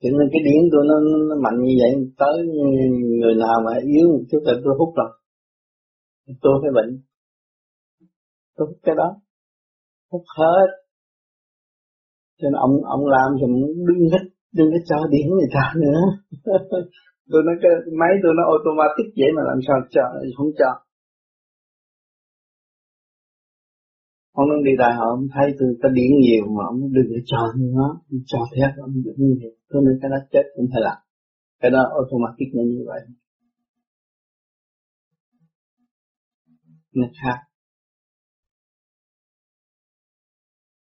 cho nên cái điển tôi nó, nó mạnh như vậy tới người nào mà yếu một chút là tôi hút rồi. Tôi phải bệnh. Tôi hút cái đó. Hút hết. Cho nên ông ông làm thì muốn đừng hết đừng có cho điển người ta nữa. Tôi nói cái máy tôi nó automatic vậy mà làm sao cho không cho. Ông đang đi đại học, ông thấy tôi có điển nhiều mà ông đừng có cho nữa ông cho thét, ông đừng như thế, cho nên cái đó chết cũng phải làm. Cái đó automatic như vậy. Nó khác.